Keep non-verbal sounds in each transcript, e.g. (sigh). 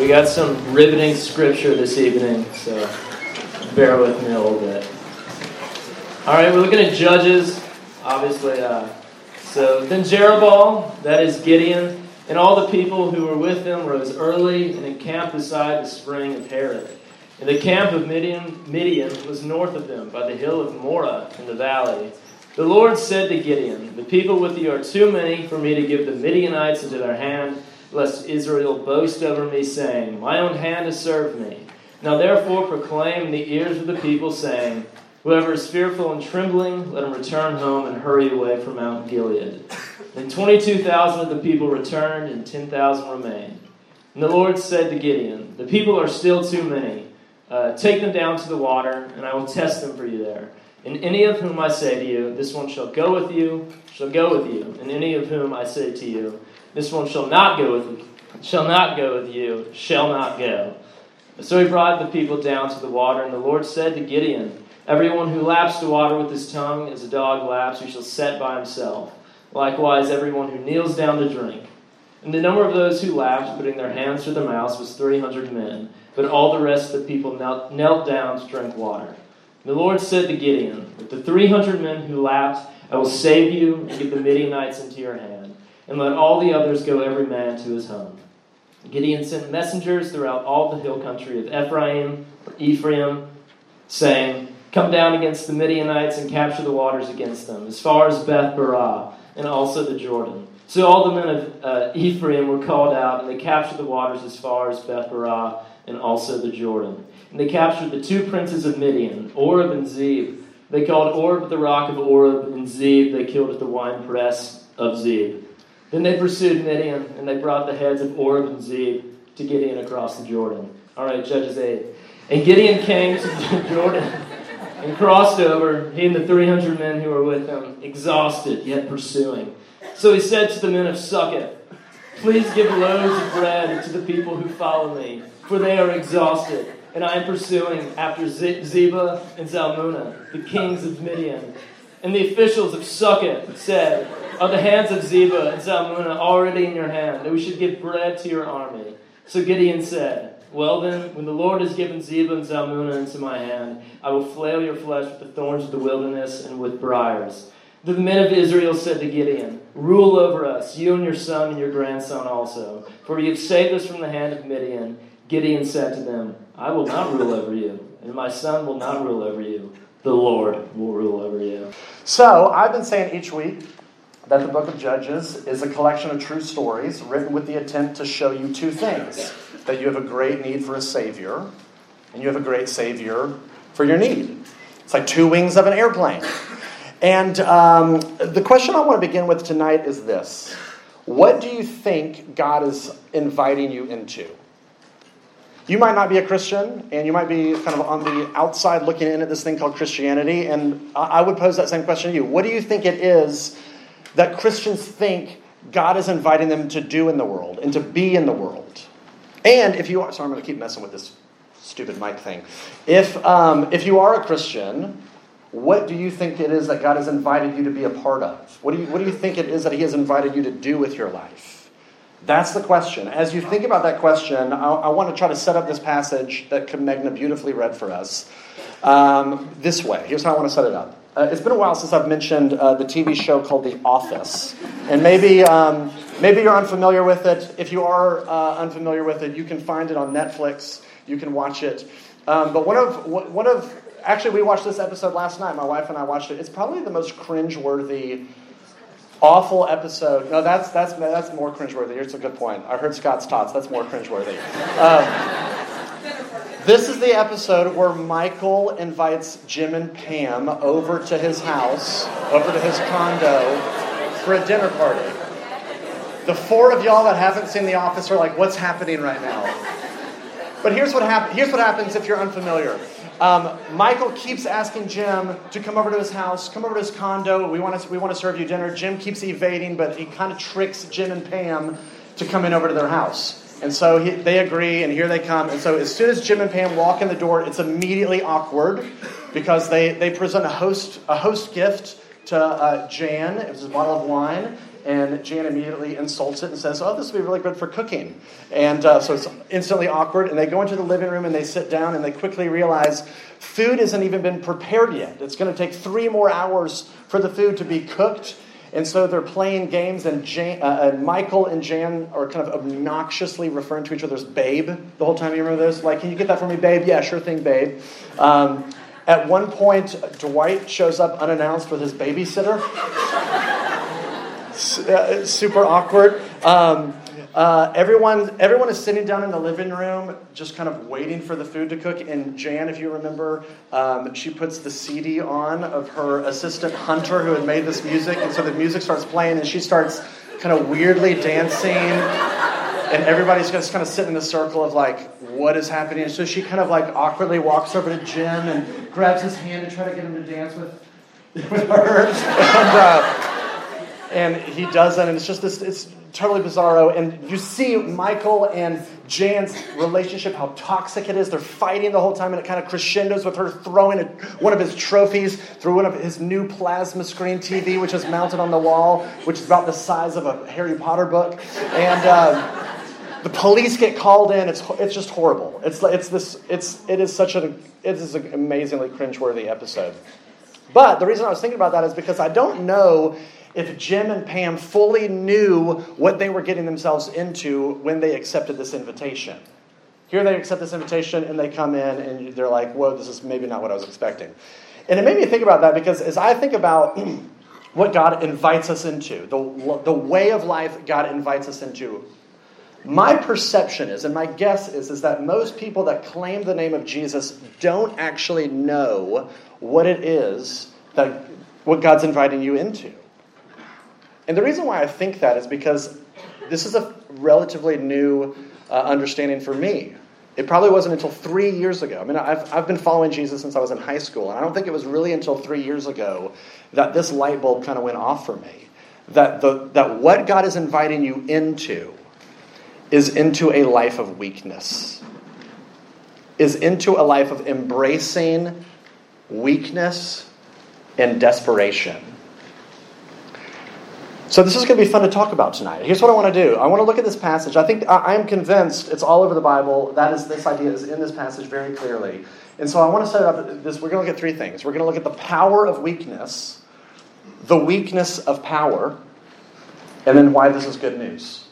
we got some riveting scripture this evening, so bear with me a little bit. Alright, we're looking at Judges, obviously. Uh, so then Jerubbaal, that is Gideon, and all the people who were with him rose early and encamped beside the spring of Harod. And the camp of Midian, Midian was north of them by the hill of Moreh in the valley. The Lord said to Gideon, The people with you are too many for me to give the Midianites into their hand, lest Israel boast over me, saying, My own hand has served me. Now therefore proclaim in the ears of the people, saying, Whoever is fearful and trembling, let him return home and hurry away from Mount Gilead. And 22,000 of the people returned, and 10,000 remained. And the Lord said to Gideon, The people are still too many. Uh, take them down to the water, and I will test them for you there. And any of whom I say to you, This one shall go with you, shall go with you. And any of whom I say to you, This one shall not go with you, shall not go with you, shall not go. So he brought the people down to the water, and the Lord said to Gideon, Everyone who laps the water with his tongue as a dog laps, he shall set by himself. Likewise, everyone who kneels down to drink. And the number of those who laughed, putting their hands to their mouths, was 300 men. But all the rest of the people knelt, knelt down to drink water. And the Lord said to Gideon, With the 300 men who laughed, I will save you and give the Midianites into your hand. And let all the others go every man to his home. Gideon sent messengers throughout all the hill country of Ephraim, Ephraim, saying, Come down against the Midianites and capture the waters against them, as far as Beth Barah and also the Jordan. So all the men of uh, Ephraim were called out, and they captured the waters as far as Beth Barah and also the Jordan. And they captured the two princes of Midian, Oreb and Zeb. They called Oreb the rock of Oreb, and Zeb they killed at the winepress of Zeb. Then they pursued Midian, and they brought the heads of Oreb and Zeb to Gideon across the Jordan. All right, Judges 8. And Gideon came to the (laughs) Jordan and crossed over, he and the 300 men who were with him, exhausted yet pursuing. So he said to the men of Succoth, Please give loaves of bread to the people who follow me, for they are exhausted, and I am pursuing after Zebah and Zalmunna, the kings of Midian. And the officials of Succoth said, Are the hands of Zebah and Zalmunna already in your hand, that we should give bread to your army? So Gideon said, well then, when the Lord has given Zebah and Zalmunna into my hand, I will flail your flesh with the thorns of the wilderness and with briars. The men of Israel said to Gideon, Rule over us, you and your son and your grandson also, for you have saved us from the hand of Midian. Gideon said to them, I will not rule over you, and my son will not rule over you. The Lord will rule over you. So, I've been saying each week that the book of Judges is a collection of true stories written with the intent to show you two things that you have a great need for a Savior, and you have a great Savior for your need. It's like two wings of an airplane. And um, the question I want to begin with tonight is this What do you think God is inviting you into? You might not be a Christian, and you might be kind of on the outside looking in at this thing called Christianity. And I would pose that same question to you. What do you think it is that Christians think God is inviting them to do in the world and to be in the world? And if you are, sorry, I'm going to keep messing with this stupid mic thing. If, um, if you are a Christian, what do you think it is that God has invited you to be a part of? What do you, what do you think it is that He has invited you to do with your life? That's the question. As you think about that question, I, I want to try to set up this passage that Megna beautifully read for us um, this way. Here's how I want to set it up. Uh, it's been a while since I've mentioned uh, the TV show called The Office. And maybe, um, maybe you're unfamiliar with it. If you are uh, unfamiliar with it, you can find it on Netflix. You can watch it. Um, but one of, one of, actually, we watched this episode last night. My wife and I watched it. It's probably the most cringe-worthy, awful episode. No, that's, that's, that's more cringe-worthy. Here's a good point. I heard Scott's tots. That's more cringe-worthy. This is the episode where Michael invites Jim and Pam over to his house, over to his condo, for a dinner party. The four of y'all that haven't seen The Office are like, what's happening right now? But here's what, hap- here's what happens if you're unfamiliar. Um, Michael keeps asking Jim to come over to his house, come over to his condo. We want to, we want to serve you dinner. Jim keeps evading, but he kind of tricks Jim and Pam to come in over to their house. And so he, they agree, and here they come. And so as soon as Jim and Pam walk in the door, it's immediately awkward because they, they present a host, a host gift to uh, Jan. It was a bottle of wine. And Jan immediately insults it and says, Oh, this would be really good for cooking. And uh, so it's instantly awkward. And they go into the living room and they sit down and they quickly realize food hasn't even been prepared yet. It's going to take three more hours for the food to be cooked. And so they're playing games, and, Jan, uh, and Michael and Jan are kind of obnoxiously referring to each other as babe the whole time. You remember this? Like, can you get that for me, babe? Yeah, sure thing, babe. Um, at one point, Dwight shows up unannounced with his babysitter. (laughs) Uh, super awkward. Um, uh, everyone, everyone is sitting down in the living room, just kind of waiting for the food to cook. And Jan, if you remember, um, she puts the CD on of her assistant Hunter, who had made this music, and so the music starts playing, and she starts kind of weirdly dancing, and everybody's just kind of sitting in the circle of like, what is happening? And so she kind of like awkwardly walks over to Jim and grabs his hand to try to get him to dance with, with her, (laughs) and. Uh, and he doesn't, and it's just this, it's totally bizarro. And you see Michael and Jan's relationship, how toxic it is. They're fighting the whole time, and it kind of crescendos with her throwing a, one of his trophies through one of his new plasma screen TV, which is mounted on the wall, which is about the size of a Harry Potter book. And um, the police get called in. It's, it's just horrible. It's, it's this, it's, it is such an, it is an amazingly cringeworthy episode. But the reason I was thinking about that is because I don't know if Jim and Pam fully knew what they were getting themselves into when they accepted this invitation. Here they accept this invitation and they come in and they're like, whoa, this is maybe not what I was expecting. And it made me think about that because as I think about (clears throat) what God invites us into, the, the way of life God invites us into, my perception is, and my guess is, is that most people that claim the name of Jesus don't actually know what it is that what God's inviting you into. And the reason why I think that is because this is a relatively new uh, understanding for me. It probably wasn't until three years ago. I mean, I've, I've been following Jesus since I was in high school, and I don't think it was really until three years ago that this light bulb kind of went off for me. That, the, that what God is inviting you into is into a life of weakness, is into a life of embracing weakness and desperation. So this is going to be fun to talk about tonight. Here's what I want to do. I want to look at this passage. I think I am convinced it's all over the Bible. That is this idea is in this passage very clearly. And so I want to set up this. We're going to look at three things. We're going to look at the power of weakness, the weakness of power, and then why this is good news.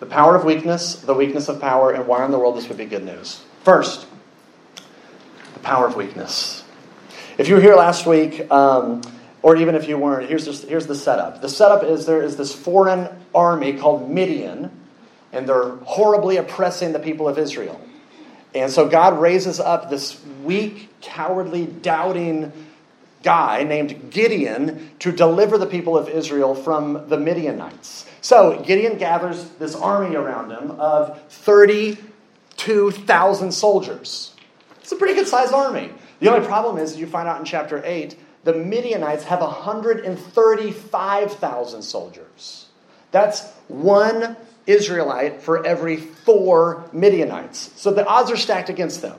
The power of weakness, the weakness of power, and why in the world this would be good news. First, the power of weakness. If you were here last week, um, or even if you weren't, here's, just, here's the setup. The setup is there is this foreign army called Midian, and they're horribly oppressing the people of Israel. And so God raises up this weak, cowardly, doubting guy named Gideon to deliver the people of Israel from the Midianites. So Gideon gathers this army around him of 32,000 soldiers. It's a pretty good sized army. The only problem is, you find out in chapter 8, the Midianites have 135,000 soldiers. That's one Israelite for every four Midianites. So the odds are stacked against them.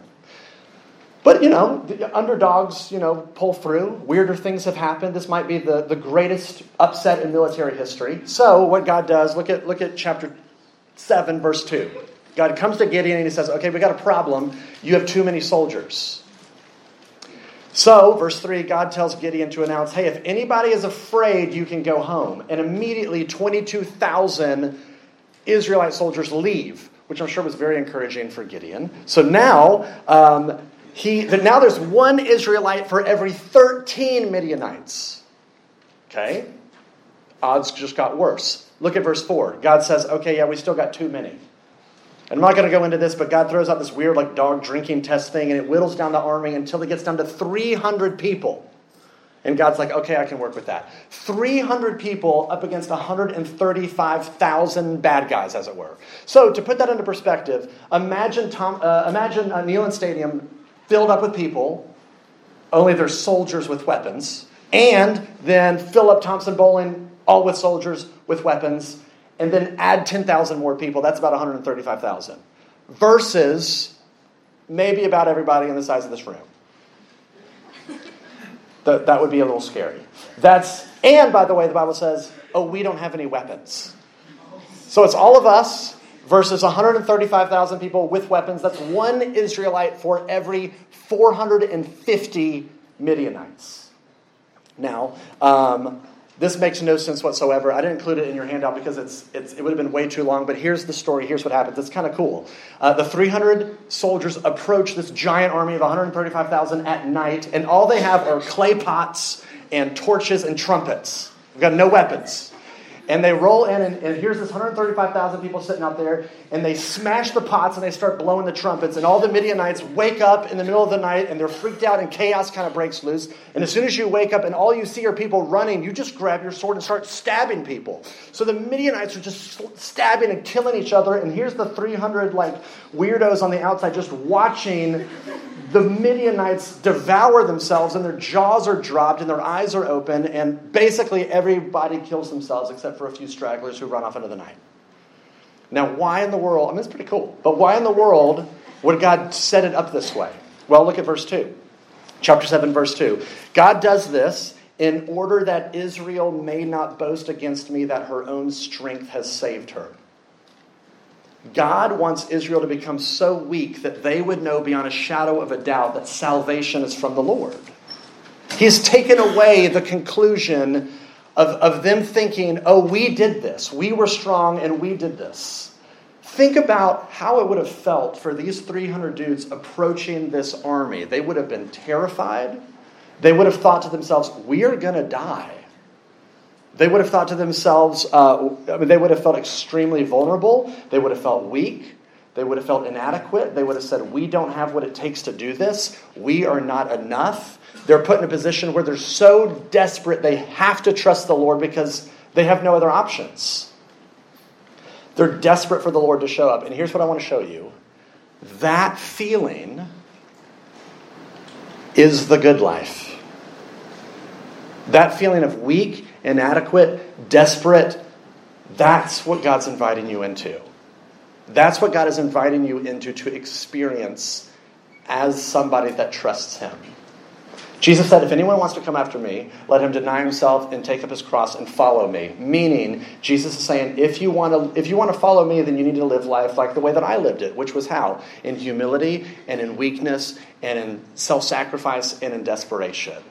But, you know, the underdogs, you know, pull through. Weirder things have happened. This might be the, the greatest upset in military history. So, what God does, look at, look at chapter 7, verse 2. God comes to Gideon and he says, Okay, we got a problem. You have too many soldiers. So, verse 3, God tells Gideon to announce, hey, if anybody is afraid, you can go home. And immediately 22,000 Israelite soldiers leave, which I'm sure was very encouraging for Gideon. So now, um, he, now there's one Israelite for every 13 Midianites. Okay? Odds just got worse. Look at verse 4. God says, okay, yeah, we still got too many. And I'm not going to go into this, but God throws out this weird, like, dog drinking test thing, and it whittles down the army until it gets down to 300 people. And God's like, okay, I can work with that. 300 people up against 135,000 bad guys, as it were. So, to put that into perspective, imagine, Tom, uh, imagine a Neyland Stadium filled up with people, only they're soldiers with weapons, and then up Thompson-Boling all with soldiers with weapons, and then add 10,000 more people. That's about 135,000. Versus maybe about everybody in the size of this room. (laughs) That, that would be a little scary. That's and by the way, the Bible says, "Oh, we don't have any weapons." So it's all of us versus 135,000 people with weapons. That's one Israelite for every 450 Midianites. Now, um, this makes no sense whatsoever. I didn't include it in your handout because it's, it's, it would have been way too long, but here's the story. Here's what happens. It's kind of cool. Uh, the 300 soldiers approach this giant army of 135,000 at night, and all they have are clay pots and torches and trumpets. We've got no weapons. And they roll in, and, and here's this 135,000 people sitting out there, and they smash the pots and they start blowing the trumpets. And all the Midianites wake up in the middle of the night and they're freaked out, and chaos kind of breaks loose. And as soon as you wake up and all you see are people running, you just grab your sword and start stabbing people. So the Midianites are just stabbing and killing each other. And here's the 300 like weirdos on the outside just watching the Midianites devour themselves and their jaws are dropped and their eyes are open, and basically everybody kills themselves except for a few stragglers who run off into the night. Now, why in the world? I mean, it's pretty cool, but why in the world would God set it up this way? Well, look at verse 2. Chapter 7, verse 2. God does this in order that Israel may not boast against me that her own strength has saved her. God wants Israel to become so weak that they would know beyond a shadow of a doubt that salvation is from the Lord. He has taken away the conclusion of, of them thinking, oh, we did this. We were strong and we did this. Think about how it would have felt for these 300 dudes approaching this army. They would have been terrified. They would have thought to themselves, we are going to die. They would have thought to themselves, uh, I mean, they would have felt extremely vulnerable. They would have felt weak. They would have felt inadequate. They would have said, We don't have what it takes to do this. We are not enough. They're put in a position where they're so desperate they have to trust the Lord because they have no other options. They're desperate for the Lord to show up. And here's what I want to show you that feeling is the good life. That feeling of weak, inadequate, desperate, that's what God's inviting you into. That's what God is inviting you into to experience as somebody that trusts Him. Jesus said, If anyone wants to come after me, let him deny himself and take up his cross and follow me. Meaning, Jesus is saying, if you, want to, if you want to follow me, then you need to live life like the way that I lived it, which was how? In humility and in weakness and in self sacrifice and in desperation.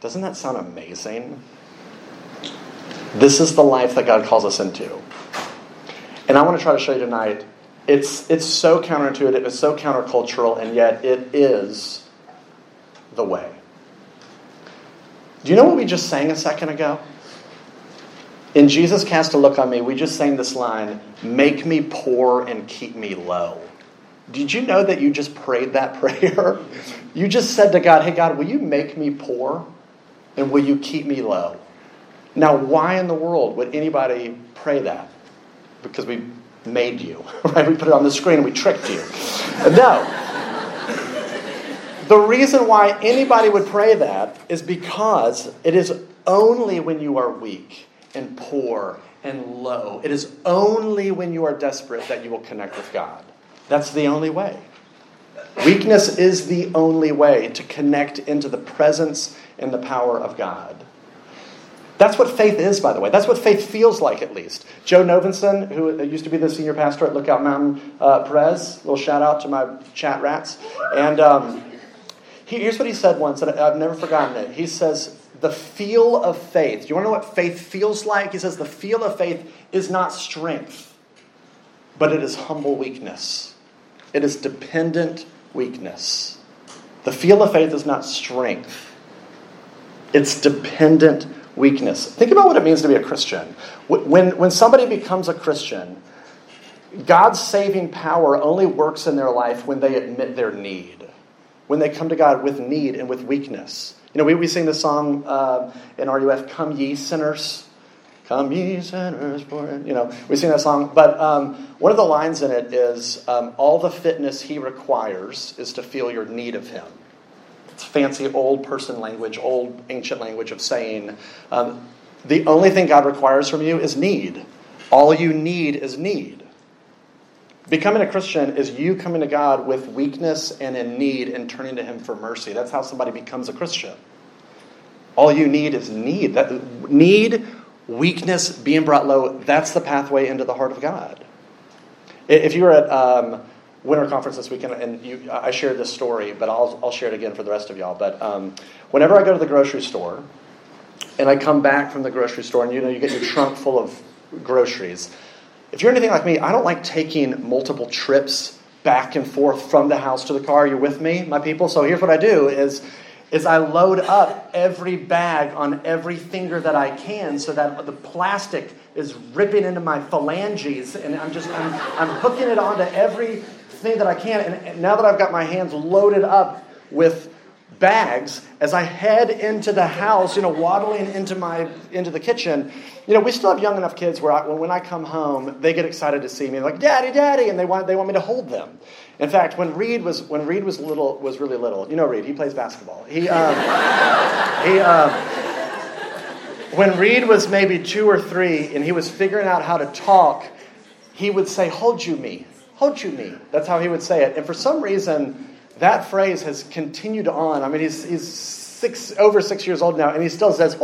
Doesn't that sound amazing? This is the life that God calls us into. And I want to try to show you tonight it's, it's so counterintuitive, it's so countercultural, and yet it is the way. Do you know what we just sang a second ago? In Jesus Cast a Look on Me, we just sang this line Make me poor and keep me low. Did you know that you just prayed that (laughs) prayer? You just said to God, Hey, God, will you make me poor and will you keep me low? Now, why in the world would anybody pray that? Because we made you, (laughs) right? We put it on the screen and we tricked you. No. The reason why anybody would pray that is because it is only when you are weak and poor and low, it is only when you are desperate that you will connect with God. That's the only way. Weakness is the only way to connect into the presence and the power of God. That's what faith is, by the way. That's what faith feels like, at least. Joe Novenson, who used to be the senior pastor at Lookout Mountain uh, Pres, little shout out to my chat rats. And um, he, here's what he said once, and I've never forgotten it. He says, The feel of faith. Do you want to know what faith feels like? He says, The feel of faith is not strength, but it is humble weakness, it is dependent weakness. The feel of faith is not strength, it's dependent weakness. Think about what it means to be a Christian. When, when somebody becomes a Christian, God's saving power only works in their life when they admit their need, when they come to God with need and with weakness. You know, we, we sing the song uh, in RUF, Come Ye Sinners. Come ye sinners, you know, we sing that song. But um, one of the lines in it is, um, all the fitness he requires is to feel your need of him. Fancy old person language, old ancient language of saying, um, the only thing God requires from you is need. All you need is need. Becoming a Christian is you coming to God with weakness and in need and turning to Him for mercy. That's how somebody becomes a Christian. All you need is need. That need, weakness, being brought low. That's the pathway into the heart of God. If you were at um, winter conference this weekend, and you, I shared this story, but I'll, I'll share it again for the rest of y'all. But um, whenever I go to the grocery store, and I come back from the grocery store, and you know you get your trunk full of groceries. If you're anything like me, I don't like taking multiple trips back and forth from the house to the car. You're with me, my people. So here's what I do: is is I load up every bag on every finger that I can, so that the plastic is ripping into my phalanges, and I'm just I'm, I'm hooking it onto everything that I can. And now that I've got my hands loaded up with bags as I head into the house, you know, waddling into my into the kitchen. You know, we still have young enough kids where I, when I come home, they get excited to see me, like "Daddy, Daddy," and they want they want me to hold them. In fact, when Reed was when Reed was little was really little, you know, Reed, he plays basketball. He um, he. Um, when Reed was maybe two or three and he was figuring out how to talk, he would say, Hold you me, hold you me. That's how he would say it. And for some reason, that phrase has continued on. I mean, he's, he's six, over six years old now, and he still says,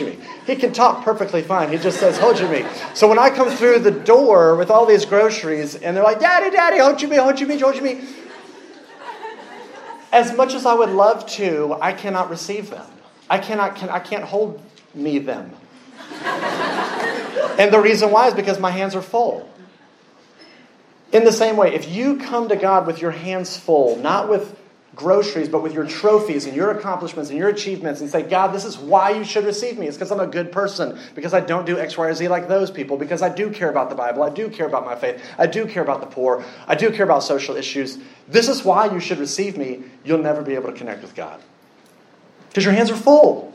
you me. He can talk perfectly fine. He just says, me. So when I come through the door with all these groceries, and they're like, Daddy, Daddy, hold you me. As much as I would love to, I cannot receive them. I cannot, can, I can't hold me them. and the reason why is because my hands are full. In the same way, if you come to God with your hands full, not with groceries, but with your trophies and your accomplishments and your achievements, and say, God, this is why you should receive me. It's because I'm a good person, because I don't do X, Y, or Z like those people, because I do care about the Bible, I do care about my faith, I do care about the poor, I do care about social issues. This is why you should receive me. You'll never be able to connect with God. Because your hands are full.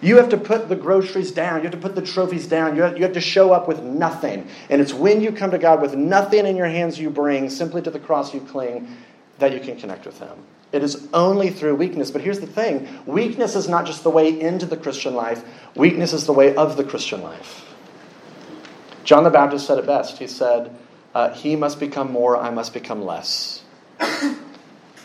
You have to put the groceries down. You have to put the trophies down. You have, you have, to show up with nothing. And it's when you come to God with nothing in your hands you bring, simply to the cross you cling, that you can connect with Him. It is only through weakness. But here's the thing weakness is not just the way into the Christian life, weakness is the way of the Christian life. John the Baptist said it best. He said, uh, He must become more, I must become less.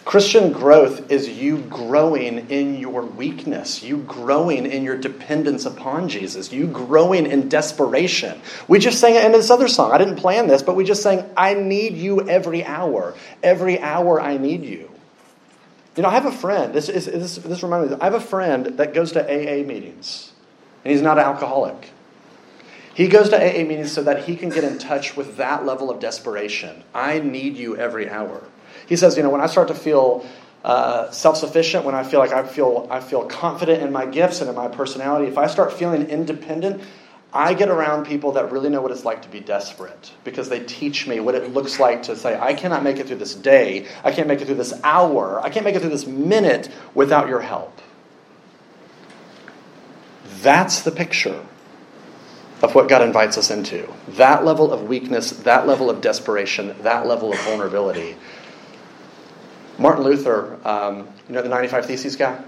Christian growth is you growing in your weakness, you growing in your dependence upon Jesus, you growing in desperation. We just sang it in this other song. I didn't plan this, but we just sang, I need you every hour. Every hour I need you. You know, I have a friend, this, is, this, this reminds me, I have a friend that goes to AA meetings, and he's not an alcoholic. He goes to AA meetings so that he can get in touch with that level of desperation. I need you every hour. He says, you know, when I start to feel uh, self-sufficient, when I feel like I feel I feel confident in my gifts and in my personality, if I start feeling independent, I get around people that really know what it's like to be desperate because they teach me what it looks like to say, I cannot make it through this day, I can't make it through this hour, I can't make it through this minute without your help. That's the picture of what God invites us into. That level of weakness, that level of desperation, that level of vulnerability. Martin Luther, um, you know the 95 Theses guy?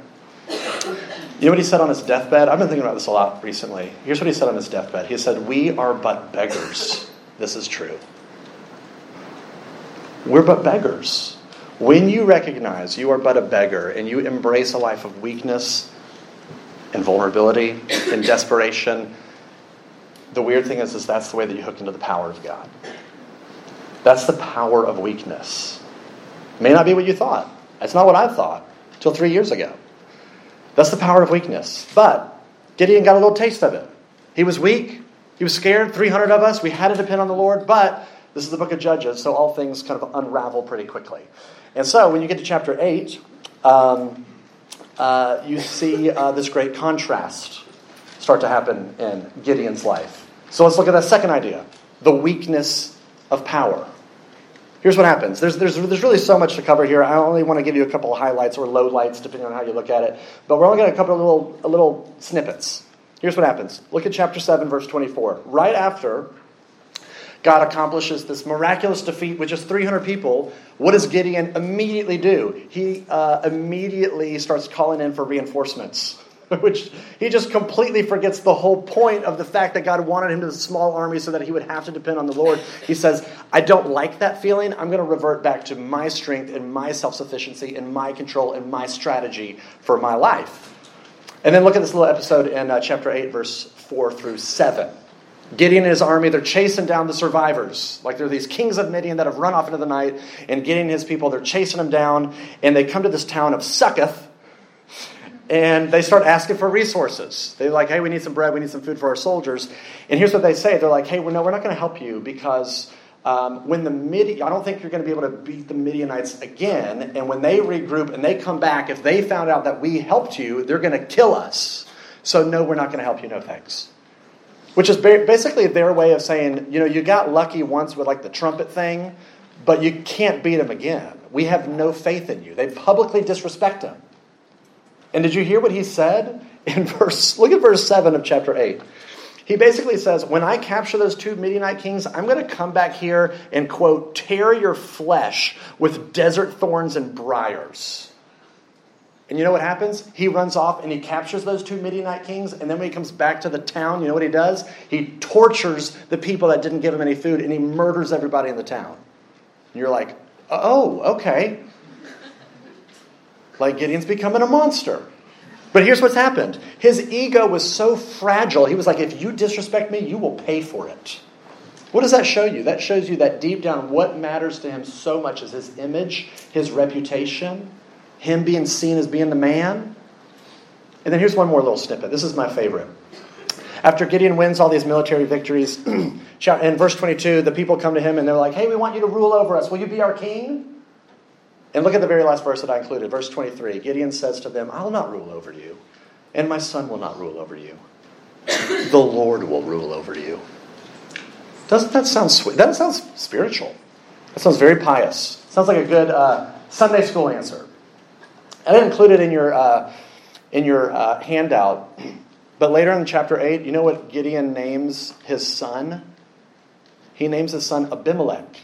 You know what he said on his deathbed? I've been thinking about this a lot recently. Here's what he said on his deathbed He said, We are but beggars. This is true. We're but beggars. When you recognize you are but a beggar and you embrace a life of weakness and vulnerability and desperation, the weird thing is, is that's the way that you hook into the power of God. That's the power of weakness. May not be what you thought. That's not what I thought until three years ago. That's the power of weakness. But Gideon got a little taste of it. He was weak. He was scared. 300 of us. We had to depend on the Lord. But this is the book of Judges, so all things kind of unravel pretty quickly. And so when you get to chapter 8, um, uh, you see uh, this great contrast start to happen in Gideon's life. So let's look at that second idea the weakness of power. Here's what happens. There's, there's, there's really so much to cover here. I only want to give you a couple of highlights or low lights, depending on how you look at it. But we're only going to cover a little, a little snippets. Here's what happens. Look at chapter 7, verse 24. Right after God accomplishes this miraculous defeat with just 300 people, what does Gideon immediately do? He uh, immediately starts calling in for reinforcements, (laughs) which he just completely forgets the whole point of the fact that God wanted him to a small army so that he would have to depend on the Lord. He says, I don't like that feeling. I'm going to revert back to my strength and my self sufficiency and my control and my strategy for my life. And then look at this little episode in uh, chapter 8, verse 4 through 7. Gideon and his army, they're chasing down the survivors. Like they're these kings of Midian that have run off into the night, and Gideon and his people, they're chasing them down, and they come to this town of Succoth, and they start asking for resources. They're like, hey, we need some bread, we need some food for our soldiers. And here's what they say they're like, hey, well, no, we're not going to help you because um, when the Midian, I don't think you're going to be able to beat the Midianites again. And when they regroup and they come back, if they found out that we helped you, they're going to kill us. So, no, we're not going to help you, no thanks. Which is basically their way of saying, you know, you got lucky once with like the trumpet thing, but you can't beat them again. We have no faith in you. They publicly disrespect him. And did you hear what he said in (laughs) verse? Look at verse 7 of chapter 8. He basically says, When I capture those two Midianite kings, I'm going to come back here and, quote, tear your flesh with desert thorns and briars. And you know what happens? He runs off and he captures those two Midianite kings. And then when he comes back to the town, you know what he does? He tortures the people that didn't give him any food and he murders everybody in the town. And you're like, oh, okay. Like Gideon's becoming a monster. But here's what's happened his ego was so fragile, he was like, if you disrespect me, you will pay for it. What does that show you? That shows you that deep down, what matters to him so much is his image, his reputation, him being seen as being the man. And then here's one more little snippet. This is my favorite. After Gideon wins all these military victories, (clears throat) in verse 22, the people come to him and they're like, hey, we want you to rule over us. Will you be our king? And look at the very last verse that I included, verse 23. Gideon says to them, I will not rule over you, and my son will not rule over you. The Lord will rule over you. Doesn't that sound sweet? That sounds spiritual. That sounds very pious. Sounds like a good uh, Sunday school answer. I didn't include it in your, uh, in your uh, handout, but later in chapter 8, you know what Gideon names his son? He names his son Abimelech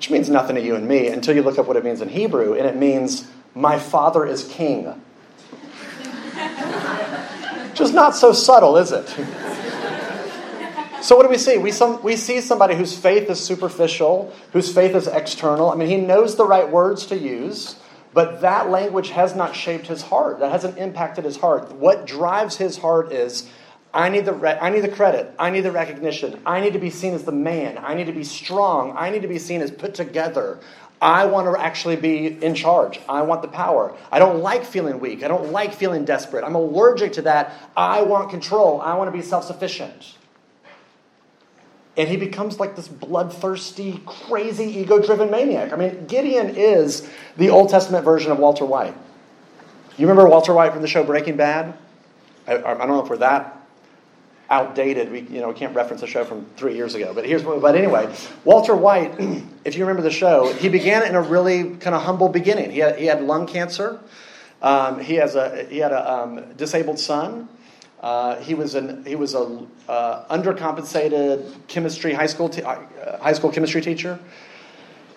which means nothing to you and me until you look up what it means in Hebrew, and it means, My father is king. (laughs) Just not so subtle, is it? (laughs) So, what do we see? We, some, we see somebody whose faith is superficial, whose faith is external. I mean, he knows the right words to use, but that language has not shaped his heart. That hasn't impacted his heart. What drives his heart is I need the re- I need the credit. I need the recognition. I need to be seen as the man. I need to be strong. I need to be seen as put together. I want to actually be in charge. I want the power. I don't like feeling weak. I don't like feeling desperate. I'm allergic to that. I want control. I want to be self-sufficient. And he becomes like this bloodthirsty, crazy, ego-driven maniac. I mean, Gideon is the Old Testament version of Walter White. You remember Walter White from the show Breaking Bad? I, I don't know if we're that outdated. We you know we can't reference a show from three years ago. But here's but anyway, Walter White, (clears throat) if you remember the show, he began in a really kind of humble beginning. He had, he had lung cancer. Um, he has a he had a um, disabled son. Uh, he was an he was a uh, undercompensated chemistry high school te- uh, high school chemistry teacher.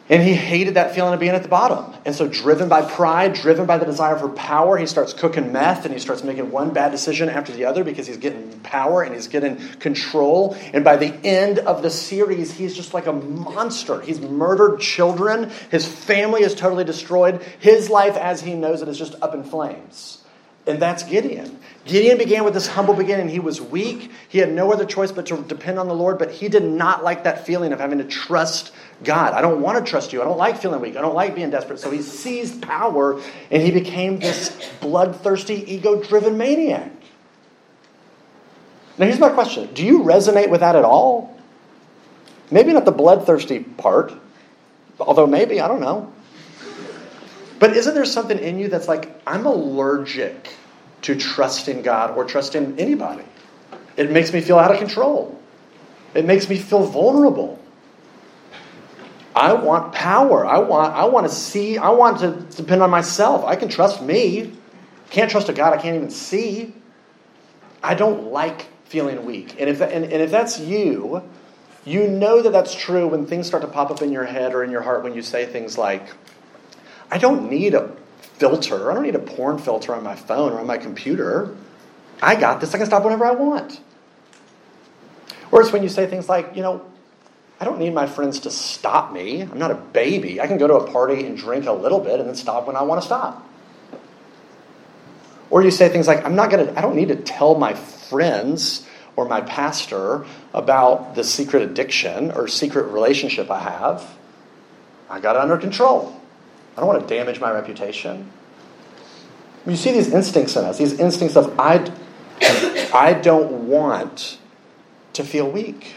And he hated that feeling of being at the bottom. And so, driven by pride, driven by the desire for power, he starts cooking meth and he starts making one bad decision after the other because he's getting power and he's getting control. And by the end of the series, he's just like a monster. He's murdered children. His family is totally destroyed. His life, as he knows it, is just up in flames. And that's Gideon. Gideon began with this humble beginning. He was weak. He had no other choice but to depend on the Lord, but he did not like that feeling of having to trust God. I don't want to trust you. I don't like feeling weak. I don't like being desperate. So he seized power and he became this bloodthirsty, ego driven maniac. Now, here's my question Do you resonate with that at all? Maybe not the bloodthirsty part, although maybe, I don't know. But isn't there something in you that's like, I'm allergic to trust in God or trust in anybody? It makes me feel out of control, it makes me feel vulnerable. I want power. I want, I want to see, I want to depend on myself. I can trust me. Can't trust a God I can't even see. I don't like feeling weak. And if, and, and if that's you, you know that that's true when things start to pop up in your head or in your heart when you say things like, I don't need a filter. I don't need a porn filter on my phone or on my computer. I got this. I can stop whenever I want. It's when you say things like, you know, I don't need my friends to stop me. I'm not a baby. I can go to a party and drink a little bit and then stop when I want to stop. Or you say things like, I'm not going to, I don't need to tell my friends or my pastor about the secret addiction or secret relationship I have. I got it under control. I don't want to damage my reputation. You see these instincts in us, these instincts of, I, I don't want to feel weak.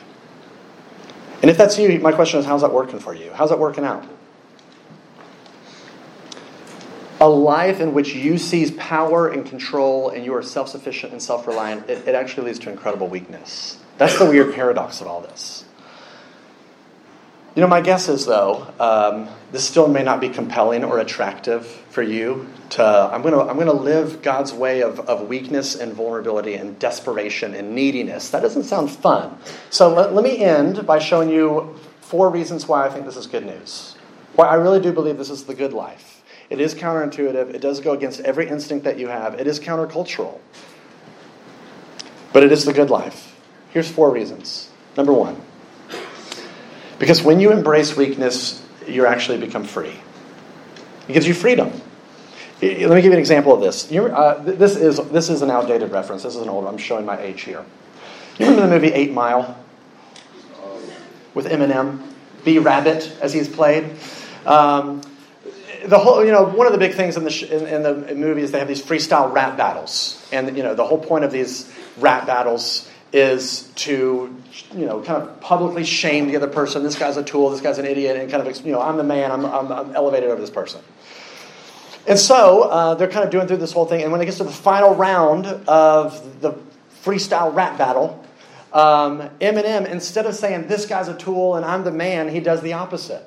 And if that's you, my question is, how's that working for you? How's that working out? a life in which you seize power and control and you are self sufficient and self reliant, it, it, actually leads to incredible weakness. That's the weird paradox of all this. You know, my guess is, though, um, this still may not be compelling or attractive for you to. I'm going to I'm to live God's way of, of weakness and vulnerability and desperation and neediness. That doesn't sound fun. So let, let me end by showing you four reasons why I think this is good news. Why I really do believe this is the good life. It is counterintuitive. It does go against every instinct that you have. It is countercultural. But it is the good life. Here's four reasons. Number one, because when you embrace weakness, you actually become free. It gives you freedom. Let me give you an example of this. You, uh, this, is, this is an outdated reference. This is an old one. I'm showing my age here. You remember the movie Eight Mile? With Eminem? B Rabbit, as he's played? Um, the whole, you know, one of the big things in the, sh- in, in, the movie is they have these freestyle rap battles. And, you know, the whole point of these rap battles is to, you know, kind of publicly shame the other person. This guy's a tool, this guy's an idiot, and kind of, you know, I'm the man, I'm, I'm, I'm elevated over this person. And so uh, they're kind of doing through this whole thing. And when it gets to the final round of the freestyle rap battle, um, Eminem, instead of saying, this guy's a tool and I'm the man, he does the opposite.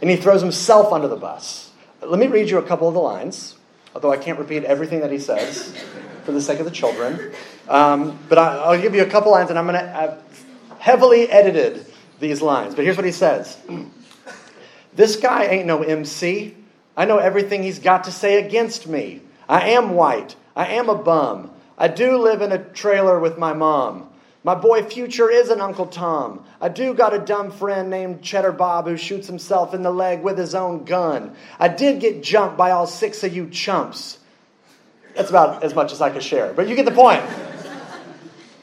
And he throws himself under the bus. Let me read you a couple of the lines, although I can't repeat everything that he says for the sake of the children. Um, but I, will give you a couple lines, and I'm going to. Heavily edited these lines, but here's what he says (clears throat) This guy ain't no MC. I know everything he's got to say against me. I am white. I am a bum. I do live in a trailer with my mom. My boy Future is an Uncle Tom. I do got a dumb friend named Cheddar Bob who shoots himself in the leg with his own gun. I did get jumped by all six of you chumps. That's about as much as I can share, but you get the point.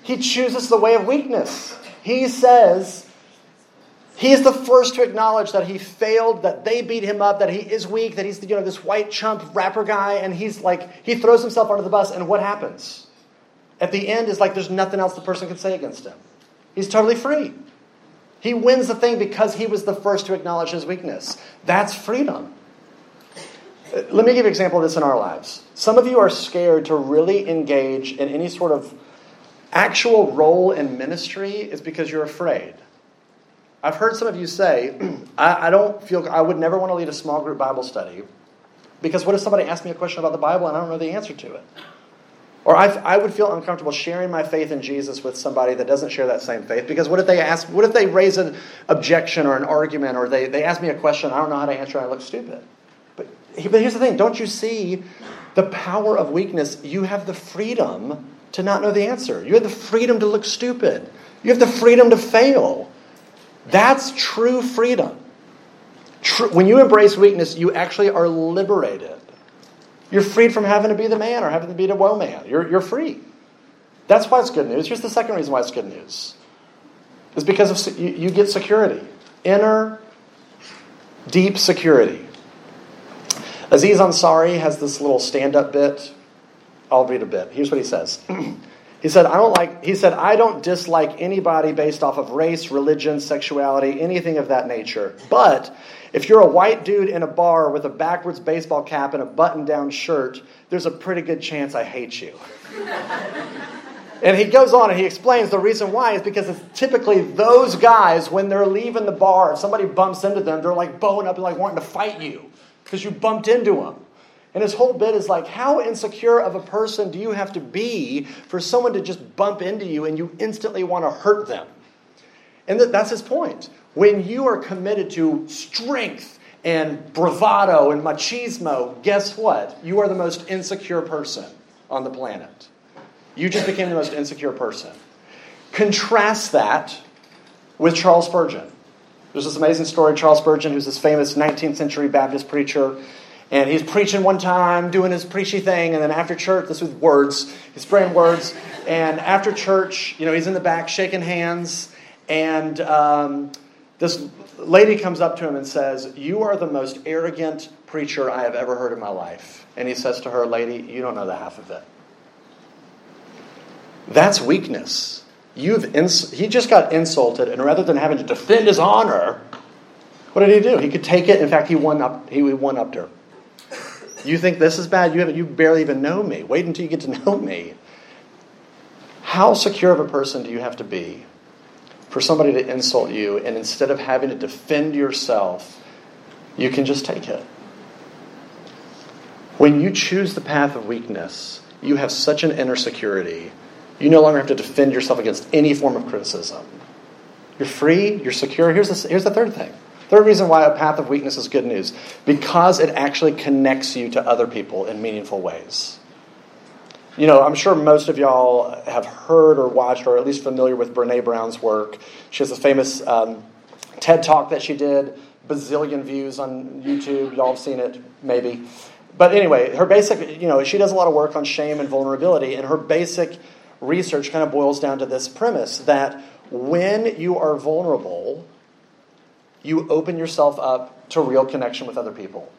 He chooses the way of weakness. He says, he is the first to acknowledge that he failed, that they beat him up, that he is weak, that he's you know this white chump rapper guy, and he's like he throws himself under the bus, and what happens? At the end is like there's nothing else the person can say against him. He's totally free. He wins the thing because he was the first to acknowledge his weakness. That's freedom. Let me give an example of this in our lives. Some of you are scared to really engage in any sort of actual role in ministry is because you're afraid. I've heard some of you say, (clears throat) I, I, don't feel, I would never want to lead a small group Bible study because what if somebody asks me a question about the Bible and I don't know the answer to it? Or I, I would feel uncomfortable sharing my faith in Jesus with somebody that doesn't share that same faith. Because what if they ask, what if they raise an objection or an argument or they, they ask me a question, I don't know how to answer, I look stupid. But, but here's the thing don't you see the power of weakness? You have the freedom to not know the answer, you have the freedom to look stupid, you have the freedom to fail. That's true freedom. True, when you embrace weakness, you actually are liberated. You're freed from having to be the man or having to be the woe man. You're, you're free. That's why it's good news. Here's the second reason why it's good news. Is because of, you, you get security. Inner, deep security. Aziz Ansari has this little stand-up bit. I'll read a bit. Here's what he says. (clears throat) He said, I don't like, he said, I don't dislike anybody based off of race, religion, sexuality, anything of that nature. But if you're a white dude in a bar with a backwards baseball cap and a button down shirt, there's a pretty good chance I hate you. (laughs) And he goes on and he explains the reason why is because it's typically those guys, when they're leaving the bar, if somebody bumps into them, they're like bowing up and like wanting to fight you because you bumped into them. And his whole bit is like, how insecure of a person do you have to be for someone to just bump into you and you instantly want to hurt them? And that's his point. When you are committed to strength and bravado and machismo, guess what? You are the most insecure person on the planet. You just became the most insecure person. Contrast that with Charles Spurgeon. There's this amazing story Charles Spurgeon, who's this famous 19th century Baptist preacher, and he's preaching one time, doing his preachy thing, and then after church, this was words, he's spraying words, and after church, you know, he's in the back shaking hands, and um, this lady comes up to him and says, You are the most arrogant preacher I have ever heard in my life. And he says to her, Lady, you don't know the half of it. That's weakness. You've ins- he just got insulted, and rather than having to defend his honor, what did he do? He could take it. In fact, he won up. He won up to her. You think this is bad? You haven't. You barely even know me. Wait until you get to (laughs) know me. How secure of a person do you have to be for somebody to insult you, and instead of having to defend yourself, you can just take it? When you choose the path of weakness, you have such an inner security you no longer have to defend yourself against any form of criticism. You're free, you're secure. Here's the, here's the third thing. Third reason why a path of weakness is good news because it actually connects you to other people in meaningful ways. You know, I'm sure most of y'all have heard or watched or at least familiar with Brene Brown's work. She has a famous um, TED talk that she did, bazillion views on YouTube. Y'all have seen it, maybe. But anyway, her basic, you know, she does a lot of work on shame and vulnerability, and her basic research kind of boils down to this premise that when you are vulnerable, you open yourself up to real connection with other people.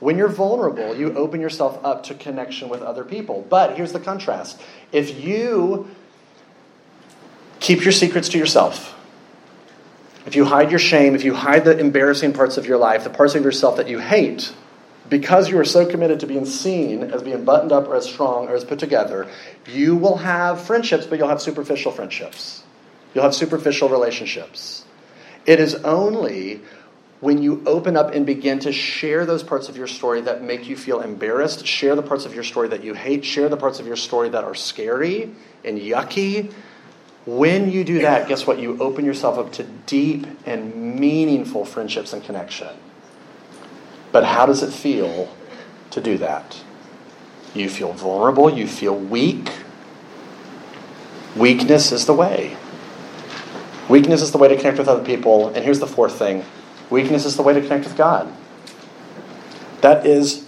When you're vulnerable, you open yourself up to connection with other people. But here's the contrast if you keep your secrets to yourself, if you hide your shame, if you hide the embarrassing parts of your life, the parts of yourself that you hate, because you are so committed to being seen as being buttoned up or as strong or as put together, you will have friendships, but you'll have superficial friendships. You'll have superficial relationships. It is only when you open up and begin to share those parts of your story that make you feel embarrassed, share the parts of your story that you hate, share the parts of your story that are scary and yucky. When you do that, guess what? You open yourself up to deep and meaningful friendships and connection. But how does it feel to do that? You feel vulnerable, you feel weak. Weakness is the way. Weakness is the way to connect with other people. And here's the fourth thing weakness is the way to connect with God. That is,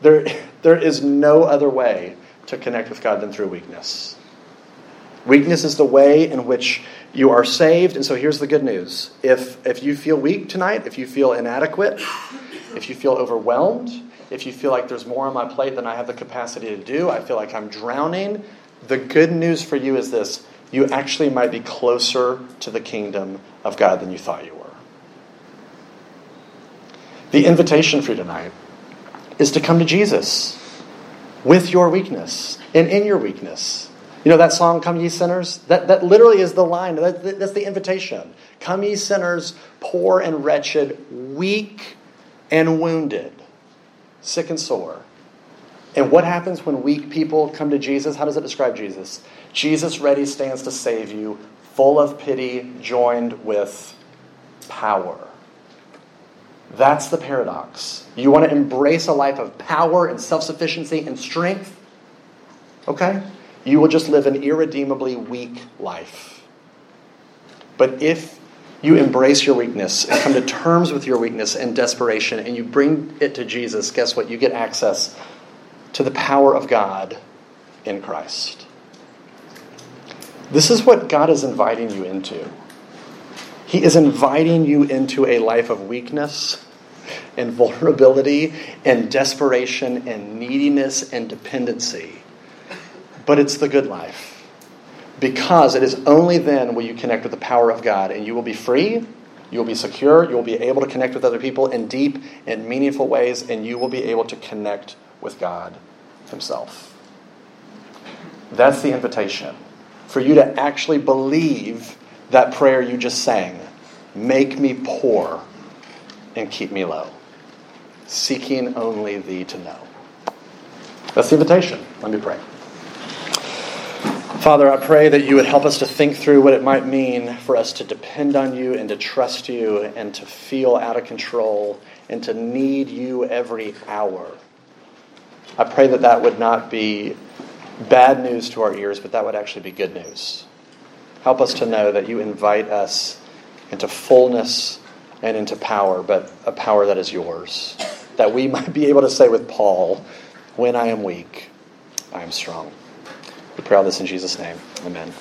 there, (laughs) there is no other way to connect with God than through weakness. Weakness is the way in which you are saved. And so here's the good news. If, if you feel weak tonight, if you feel inadequate, if you feel overwhelmed, if you feel like there's more on my plate than I have the capacity to do, I feel like I'm drowning, the good news for you is this you actually might be closer to the kingdom of God than you thought you were. The invitation for you tonight is to come to Jesus with your weakness and in your weakness. You know that song, Come Ye Sinners? That, that literally is the line. That, that's the invitation. Come ye sinners, poor and wretched, weak and wounded, sick and sore. And what happens when weak people come to Jesus? How does it describe Jesus? Jesus ready stands to save you, full of pity, joined with power. That's the paradox. You want to embrace a life of power and self sufficiency and strength? Okay? You will just live an irredeemably weak life. But if you embrace your weakness and come to terms with your weakness and desperation and you bring it to Jesus, guess what? You get access to the power of God in Christ. This is what God is inviting you into. He is inviting you into a life of weakness and vulnerability and desperation and neediness and dependency. But it's the good life because it is only then will you connect with the power of God and you will be free, you will be secure, you will be able to connect with other people in deep and meaningful ways, and you will be able to connect with God Himself. That's the invitation. For you to actually believe that prayer you just sang Make me poor and keep me low, seeking only thee to know. That's the invitation. Let me pray. Father, I pray that you would help us to think through what it might mean for us to depend on you and to trust you and to feel out of control and to need you every hour. I pray that that would not be bad news to our ears, but that would actually be good news. Help us to know that you invite us into fullness and into power, but a power that is yours. That we (laughs) might be able to say with Paul, when I am weak, I am strong. We pray all this in Jesus' name. Amen.